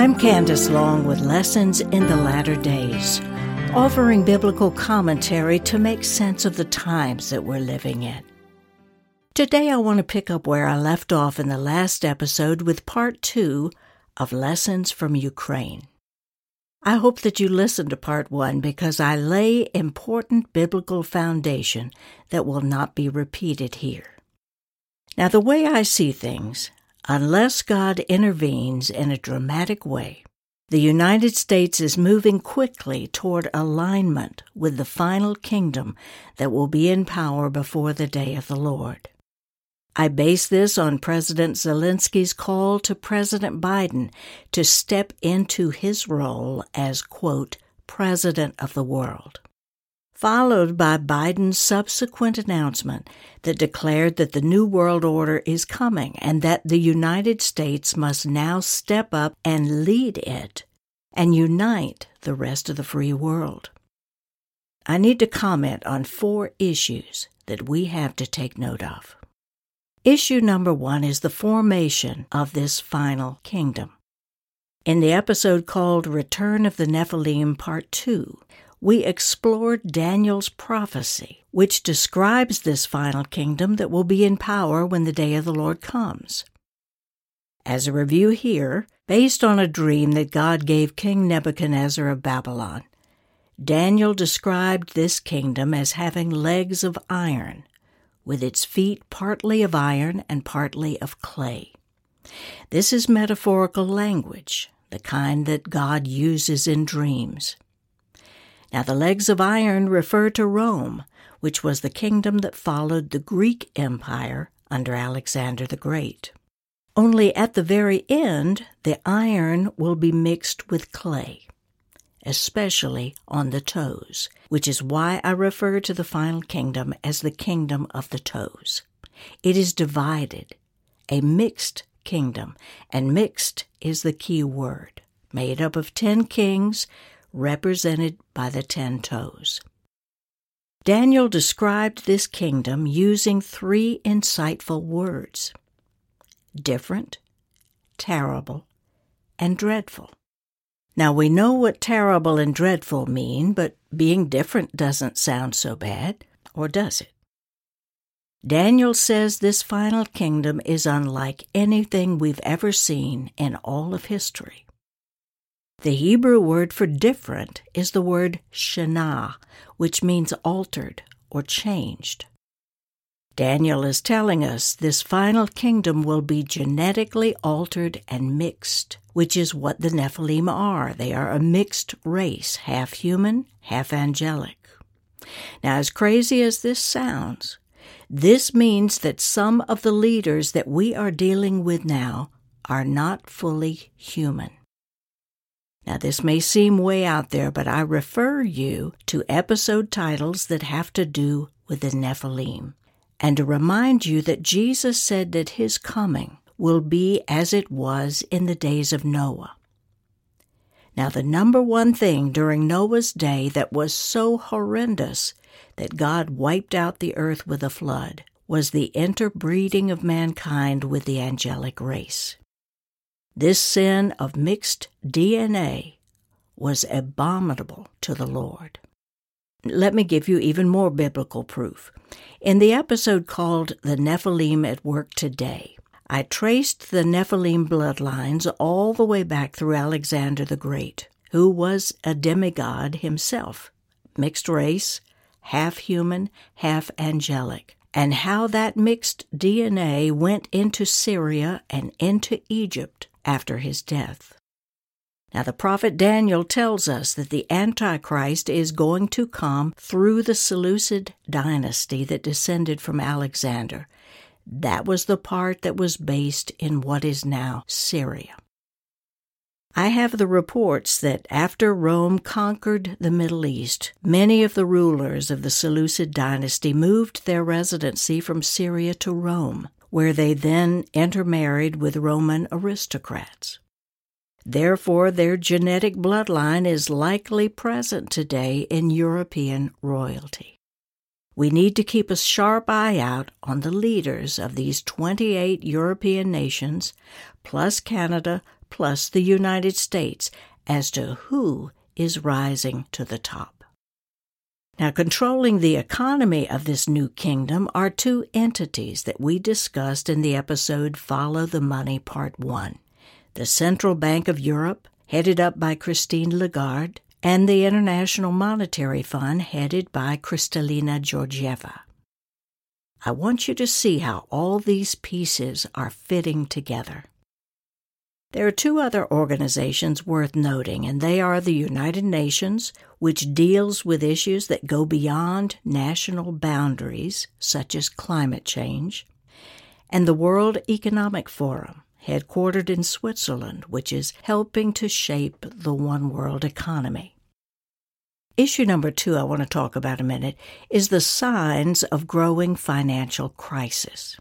I'm Candace Long with Lessons in the Latter Days, offering biblical commentary to make sense of the times that we're living in. Today I want to pick up where I left off in the last episode with part two of Lessons from Ukraine. I hope that you listened to part one because I lay important biblical foundation that will not be repeated here. Now, the way I see things, unless God intervenes in a dramatic way, the United States is moving quickly toward alignment with the final kingdom that will be in power before the day of the Lord. I base this on President Zelensky's call to President Biden to step into his role as, quote, President of the world, followed by Biden's subsequent announcement that declared that the New World Order is coming and that the United States must now step up and lead it and unite the rest of the free world. I need to comment on four issues that we have to take note of. Issue number one is the formation of this final kingdom. In the episode called Return of the Nephilim Part 2, we explored Daniel's prophecy, which describes this final kingdom that will be in power when the day of the Lord comes. As a review here, based on a dream that God gave King Nebuchadnezzar of Babylon, Daniel described this kingdom as having legs of iron with its feet partly of iron and partly of clay. This is metaphorical language, the kind that God uses in dreams. Now, the legs of iron refer to Rome, which was the kingdom that followed the Greek Empire under Alexander the Great. Only at the very end, the iron will be mixed with clay especially on the toes, which is why I refer to the final kingdom as the kingdom of the toes. It is divided, a mixed kingdom, and mixed is the key word, made up of ten kings represented by the ten toes. Daniel described this kingdom using three insightful words different, terrible, and dreadful. Now we know what terrible and dreadful mean, but being different doesn't sound so bad, or does it? Daniel says this final kingdom is unlike anything we've ever seen in all of history. The Hebrew word for different is the word shanah, which means altered or changed. Daniel is telling us this final kingdom will be genetically altered and mixed, which is what the Nephilim are. They are a mixed race, half human, half angelic. Now, as crazy as this sounds, this means that some of the leaders that we are dealing with now are not fully human. Now, this may seem way out there, but I refer you to episode titles that have to do with the Nephilim and to remind you that Jesus said that his coming will be as it was in the days of Noah. Now, the number one thing during Noah's day that was so horrendous that God wiped out the earth with a flood was the interbreeding of mankind with the angelic race. This sin of mixed DNA was abominable to the Lord. Let me give you even more biblical proof. In the episode called The Nephilim at Work Today, I traced the Nephilim bloodlines all the way back through Alexander the Great, who was a demigod himself, mixed race, half human, half angelic, and how that mixed DNA went into Syria and into Egypt after his death. Now, the prophet Daniel tells us that the Antichrist is going to come through the Seleucid dynasty that descended from Alexander. That was the part that was based in what is now Syria. I have the reports that after Rome conquered the Middle East, many of the rulers of the Seleucid dynasty moved their residency from Syria to Rome, where they then intermarried with Roman aristocrats. Therefore, their genetic bloodline is likely present today in European royalty. We need to keep a sharp eye out on the leaders of these 28 European nations, plus Canada, plus the United States as to who is rising to the top. Now, controlling the economy of this new kingdom are two entities that we discussed in the episode Follow the Money Part 1 the Central Bank of Europe, headed up by Christine Lagarde, and the International Monetary Fund, headed by Kristalina Georgieva. I want you to see how all these pieces are fitting together. There are two other organizations worth noting, and they are the United Nations, which deals with issues that go beyond national boundaries, such as climate change, and the World Economic Forum, headquartered in Switzerland, which is helping to shape the one world economy. Issue number two I want to talk about a minute is the signs of growing financial crisis.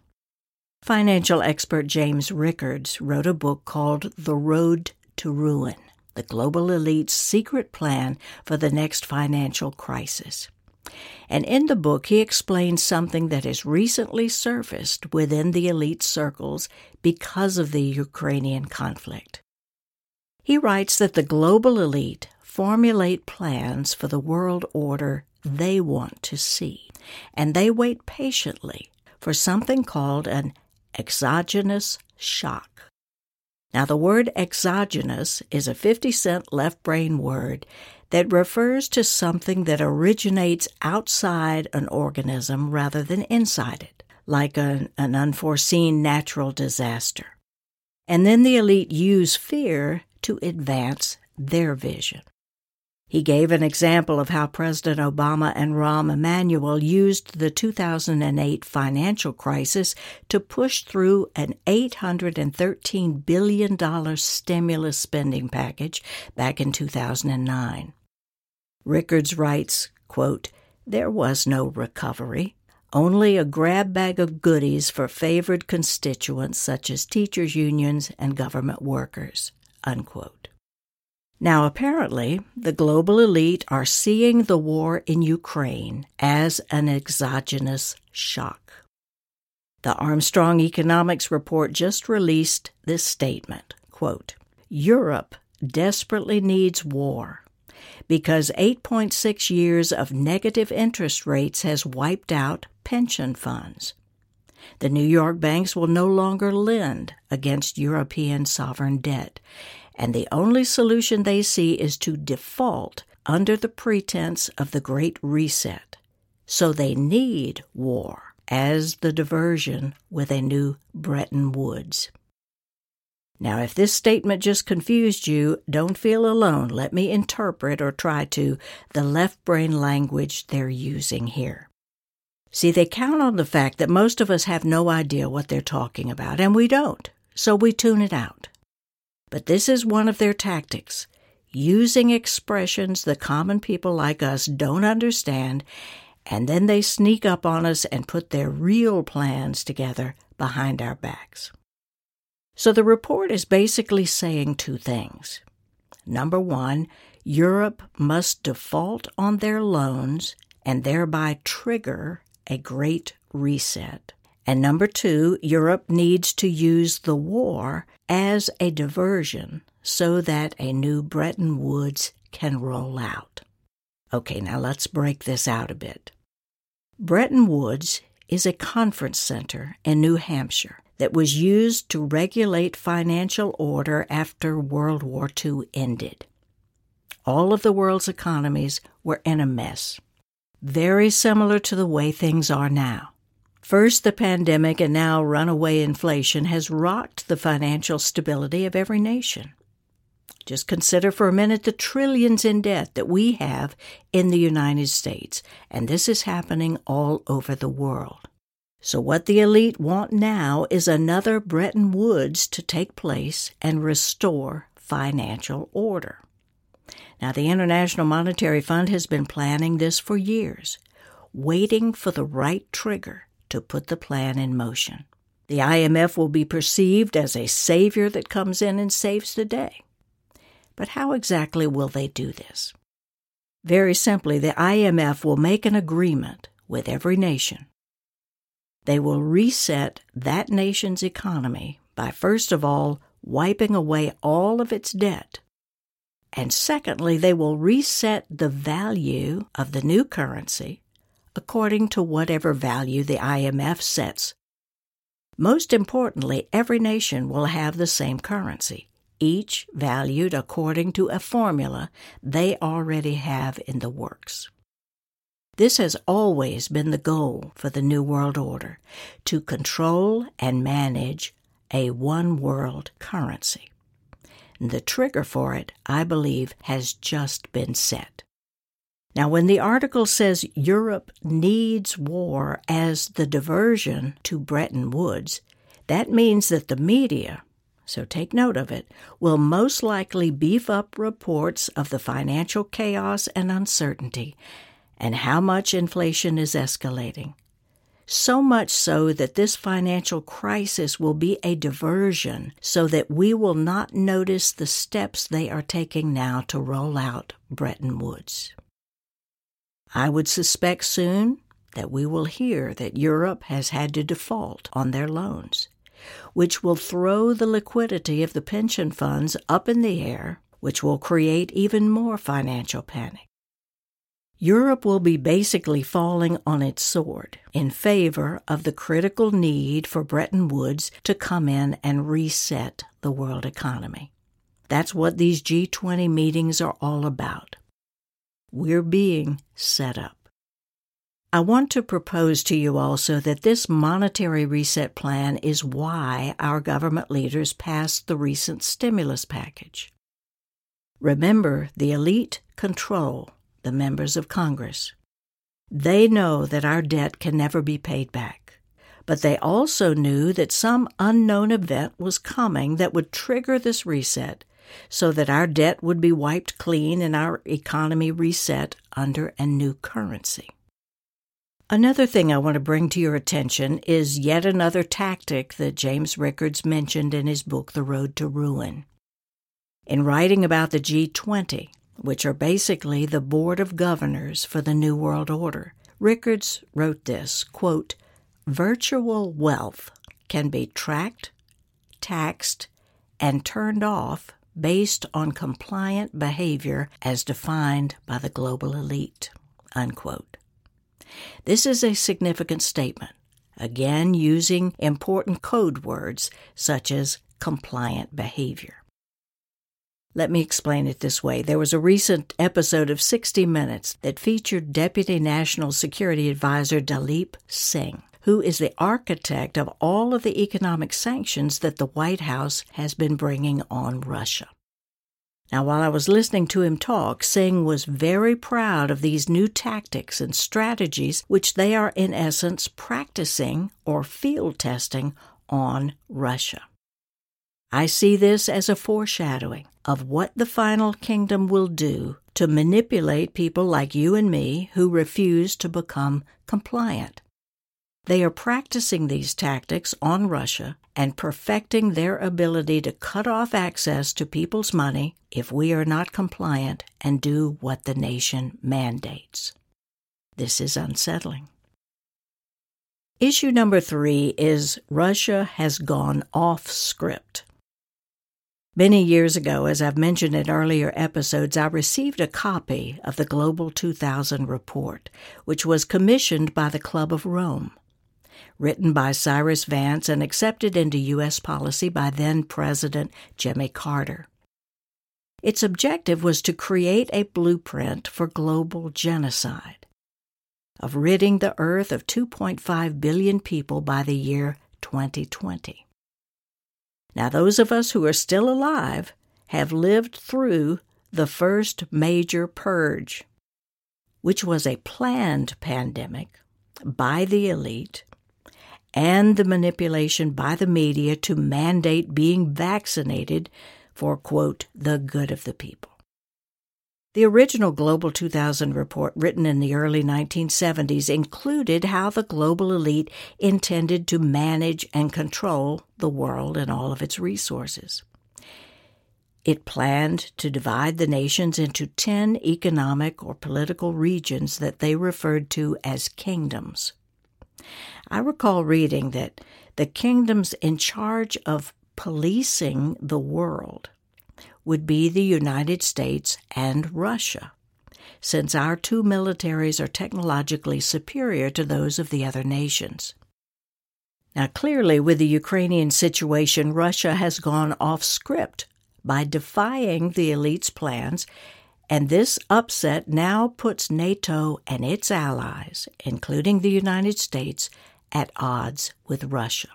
Financial expert James Rickards wrote a book called The Road to Ruin The Global Elite's Secret Plan for the Next Financial Crisis. And in the book, he explains something that has recently surfaced within the elite circles because of the Ukrainian conflict. He writes that the global elite formulate plans for the world order they want to see, and they wait patiently for something called an exogenous shock. Now, the word exogenous is a 50 cent left brain word that refers to something that originates outside an organism rather than inside it, like an, an unforeseen natural disaster. And then the elite use fear to advance their vision. He gave an example of how President Obama and Rahm Emanuel used the 2008 financial crisis to push through an $813 billion stimulus spending package back in 2009. Rickards writes, quote, There was no recovery, only a grab bag of goodies for favored constituents such as teachers' unions and government workers. Unquote. Now, apparently, the global elite are seeing the war in Ukraine as an exogenous shock. The Armstrong Economics Report just released this statement quote, Europe desperately needs war because 8.6 years of negative interest rates has wiped out pension funds. The New York banks will no longer lend against European sovereign debt, and the only solution they see is to default under the pretense of the Great Reset. So they need war as the diversion with a new Bretton Woods. Now, if this statement just confused you, don't feel alone. Let me interpret or try to the left brain language they're using here. See, they count on the fact that most of us have no idea what they're talking about, and we don't, so we tune it out. But this is one of their tactics using expressions the common people like us don't understand, and then they sneak up on us and put their real plans together behind our backs. So the report is basically saying two things. Number one, Europe must default on their loans and thereby trigger a great reset. And number two, Europe needs to use the war as a diversion so that a new Bretton Woods can roll out. Okay, now let's break this out a bit. Bretton Woods is a conference center in New Hampshire that was used to regulate financial order after World War II ended. All of the world's economies were in a mess, very similar to the way things are now. First, the pandemic and now runaway inflation has rocked the financial stability of every nation. Just consider for a minute the trillions in debt that we have in the United States, and this is happening all over the world. So, what the elite want now is another Bretton Woods to take place and restore financial order. Now, the International Monetary Fund has been planning this for years, waiting for the right trigger to put the plan in motion. The IMF will be perceived as a savior that comes in and saves the day. But how exactly will they do this? Very simply, the IMF will make an agreement with every nation they will reset that nation's economy by, first of all, wiping away all of its debt. And secondly, they will reset the value of the new currency according to whatever value the IMF sets. Most importantly, every nation will have the same currency, each valued according to a formula they already have in the works. This has always been the goal for the New World Order to control and manage a one world currency. The trigger for it, I believe, has just been set. Now, when the article says Europe needs war as the diversion to Bretton Woods, that means that the media, so take note of it, will most likely beef up reports of the financial chaos and uncertainty and how much inflation is escalating. So much so that this financial crisis will be a diversion so that we will not notice the steps they are taking now to roll out Bretton Woods. I would suspect soon that we will hear that Europe has had to default on their loans, which will throw the liquidity of the pension funds up in the air, which will create even more financial panic. Europe will be basically falling on its sword in favor of the critical need for Bretton Woods to come in and reset the world economy. That's what these G20 meetings are all about. We're being set up. I want to propose to you also that this monetary reset plan is why our government leaders passed the recent stimulus package. Remember, the elite control the members of Congress. They know that our debt can never be paid back, but they also knew that some unknown event was coming that would trigger this reset so that our debt would be wiped clean and our economy reset under a new currency. Another thing I want to bring to your attention is yet another tactic that James Rickards mentioned in his book, The Road to Ruin. In writing about the G20, which are basically the board of governors for the New World Order, Rickards wrote this quote, Virtual wealth can be tracked, taxed, and turned off based on compliant behavior as defined by the global elite. Unquote. This is a significant statement, again using important code words such as compliant behavior. Let me explain it this way. There was a recent episode of 60 Minutes that featured Deputy National Security Advisor Daleep Singh, who is the architect of all of the economic sanctions that the White House has been bringing on Russia. Now, while I was listening to him talk, Singh was very proud of these new tactics and strategies which they are, in essence, practicing or field testing on Russia. I see this as a foreshadowing of what the final kingdom will do to manipulate people like you and me who refuse to become compliant. They are practicing these tactics on Russia and perfecting their ability to cut off access to people's money if we are not compliant and do what the nation mandates. This is unsettling. Issue number three is Russia has gone off script. Many years ago, as I've mentioned in earlier episodes, I received a copy of the Global 2000 report, which was commissioned by the Club of Rome written by Cyrus Vance and accepted into U.S. policy by then President Jimmy Carter. Its objective was to create a blueprint for global genocide, of ridding the earth of 2.5 billion people by the year 2020. Now, those of us who are still alive have lived through the first major purge, which was a planned pandemic by the elite and the manipulation by the media to mandate being vaccinated for, quote, the good of the people. The original Global 2000 report, written in the early 1970s, included how the global elite intended to manage and control the world and all of its resources. It planned to divide the nations into 10 economic or political regions that they referred to as kingdoms. I recall reading that the kingdoms in charge of policing the world would be the United States and Russia, since our two militaries are technologically superior to those of the other nations. Now, clearly, with the Ukrainian situation, Russia has gone off script by defying the elite's plans, and this upset now puts NATO and its allies, including the United States, at odds with Russia.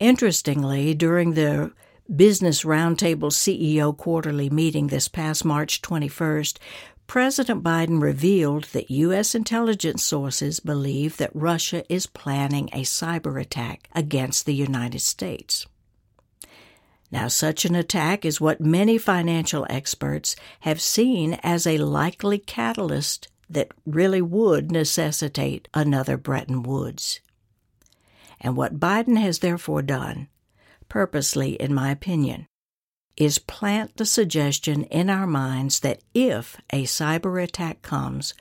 Interestingly, during the Business Roundtable CEO quarterly meeting this past March 21st, President Biden revealed that U.S. intelligence sources believe that Russia is planning a cyber attack against the United States. Now, such an attack is what many financial experts have seen as a likely catalyst that really would necessitate another Bretton Woods. And what Biden has therefore done, purposely in my opinion, is plant the suggestion in our minds that if a cyber attack comes,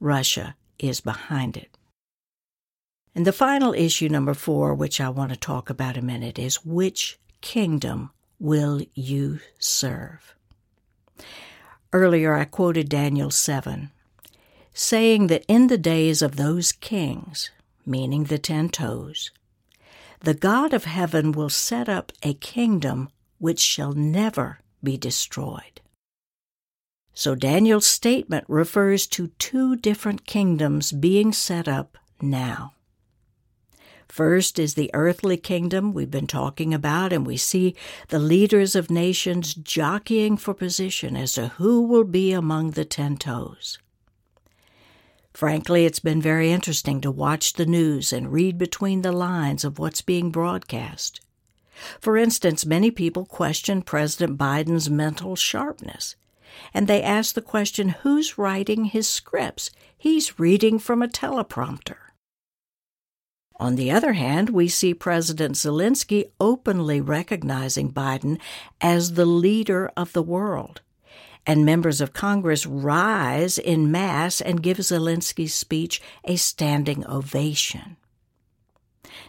Russia is behind it. And the final issue, number four, which I want to talk about a minute, is which kingdom will you serve? Earlier, I quoted Daniel 7, saying that in the days of those kings, meaning the ten toes, the God of heaven will set up a kingdom which shall never be destroyed. So Daniel's statement refers to two different kingdoms being set up now. First is the earthly kingdom we've been talking about, and we see the leaders of nations jockeying for position as to who will be among the ten toes. Frankly, it's been very interesting to watch the news and read between the lines of what's being broadcast. For instance, many people question President Biden's mental sharpness, and they ask the question who's writing his scripts? He's reading from a teleprompter. On the other hand, we see President Zelensky openly recognizing Biden as the leader of the world. And members of Congress rise in mass and give Zelensky's speech a standing ovation.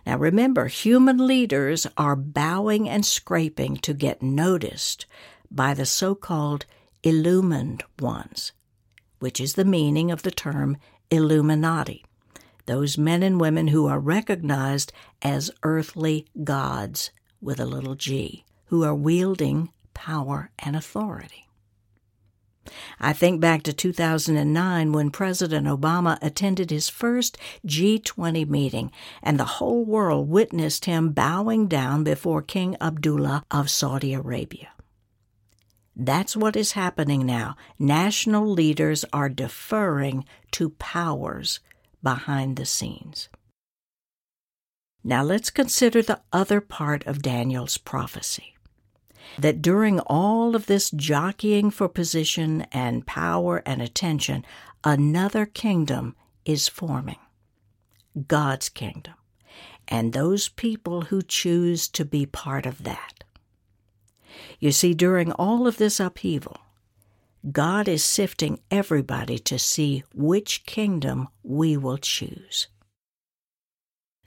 Now remember, human leaders are bowing and scraping to get noticed by the so called illumined ones, which is the meaning of the term Illuminati, those men and women who are recognized as earthly gods with a little g, who are wielding power and authority. I think back to 2009 when President Obama attended his first G20 meeting, and the whole world witnessed him bowing down before King Abdullah of Saudi Arabia. That's what is happening now. National leaders are deferring to powers behind the scenes. Now let's consider the other part of Daniel's prophecy that during all of this jockeying for position and power and attention, another kingdom is forming God's kingdom, and those people who choose to be part of that. You see, during all of this upheaval, God is sifting everybody to see which kingdom we will choose.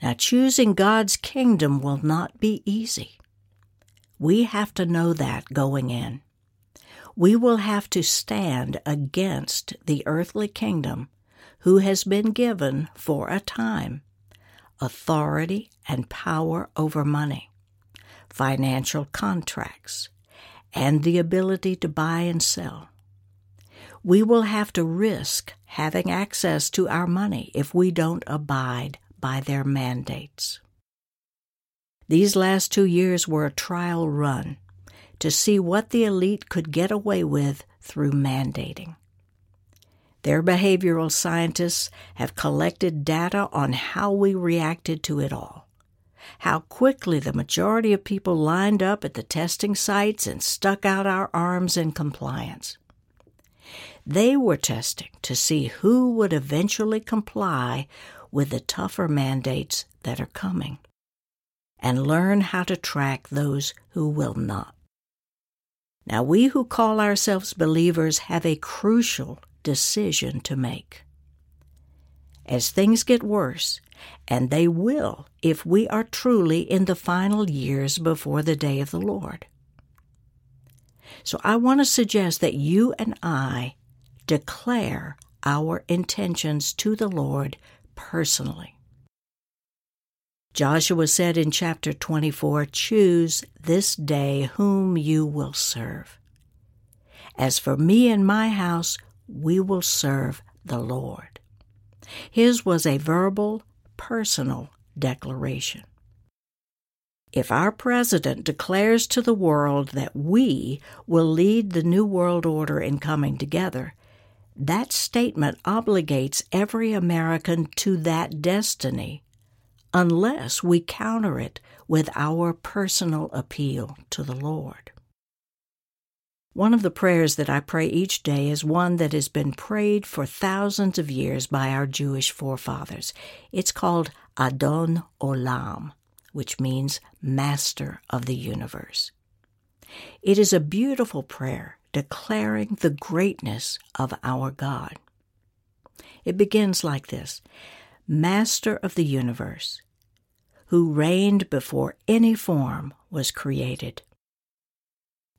Now, choosing God's kingdom will not be easy. We have to know that going in. We will have to stand against the earthly kingdom who has been given for a time authority and power over money, financial contracts, and the ability to buy and sell. We will have to risk having access to our money if we don't abide by their mandates. These last two years were a trial run to see what the elite could get away with through mandating. Their behavioral scientists have collected data on how we reacted to it all, how quickly the majority of people lined up at the testing sites and stuck out our arms in compliance. They were testing to see who would eventually comply with the tougher mandates that are coming and learn how to track those who will not. Now, we who call ourselves believers have a crucial decision to make. As things get worse and they will if we are truly in the final years before the day of the Lord. So I want to suggest that you and I declare our intentions to the Lord personally. Joshua said in chapter 24, Choose this day whom you will serve. As for me and my house, we will serve the Lord. His was a verbal, personal declaration. If our president declares to the world that we will lead the New World Order in coming together, that statement obligates every American to that destiny unless we counter it with our personal appeal to the Lord. One of the prayers that I pray each day is one that has been prayed for thousands of years by our Jewish forefathers. It's called Adon Olam, which means Master of the Universe. It is a beautiful prayer declaring the greatness of our God. It begins like this Master of the universe, who reigned before any form was created.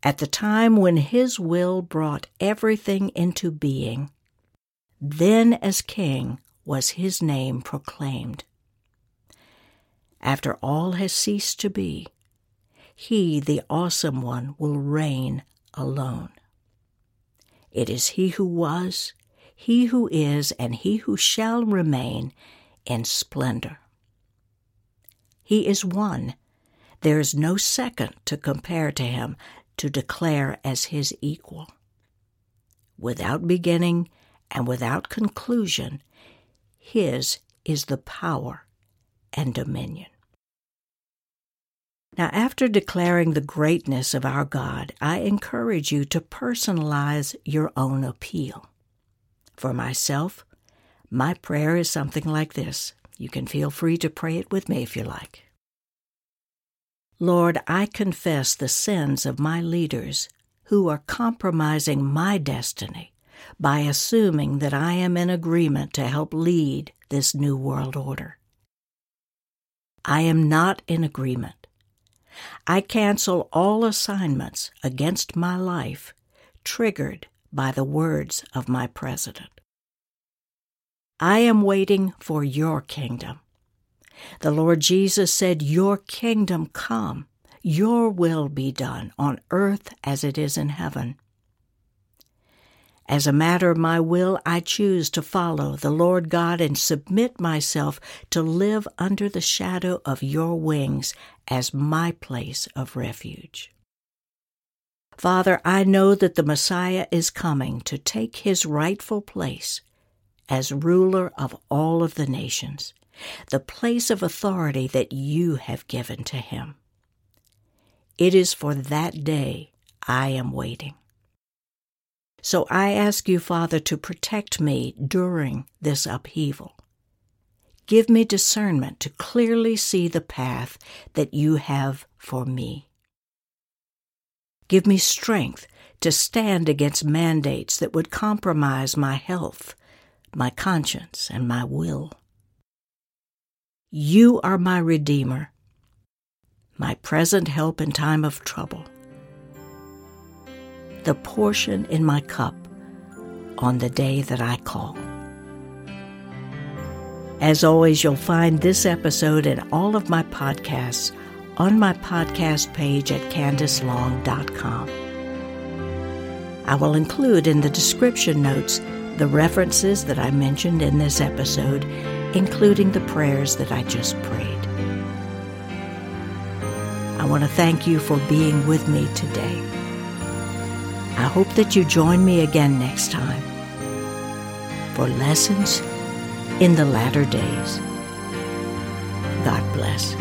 At the time when his will brought everything into being, then as king was his name proclaimed. After all has ceased to be, he, the awesome one, will reign alone. It is he who was, he who is, and he who shall remain in splendor. He is one. There is no second to compare to him, to declare as his equal. Without beginning and without conclusion, his is the power and dominion. Now, after declaring the greatness of our God, I encourage you to personalize your own appeal. For myself, my prayer is something like this. You can feel free to pray it with me if you like. Lord, I confess the sins of my leaders who are compromising my destiny by assuming that I am in agreement to help lead this new world order. I am not in agreement. I cancel all assignments against my life triggered by the words of my president. I am waiting for your kingdom. The Lord Jesus said, Your kingdom come, your will be done on earth as it is in heaven. As a matter of my will, I choose to follow the Lord God and submit myself to live under the shadow of your wings as my place of refuge. Father, I know that the Messiah is coming to take his rightful place as ruler of all of the nations, the place of authority that you have given to him. It is for that day I am waiting. So I ask you, Father, to protect me during this upheaval. Give me discernment to clearly see the path that you have for me. Give me strength to stand against mandates that would compromise my health my conscience, and my will. You are my Redeemer, my present help in time of trouble, the portion in my cup on the day that I call. As always, you'll find this episode and all of my podcasts on my podcast page at candacelong.com. I will include in the description notes the references that I mentioned in this episode, including the prayers that I just prayed. I want to thank you for being with me today. I hope that you join me again next time for lessons in the latter days. God bless.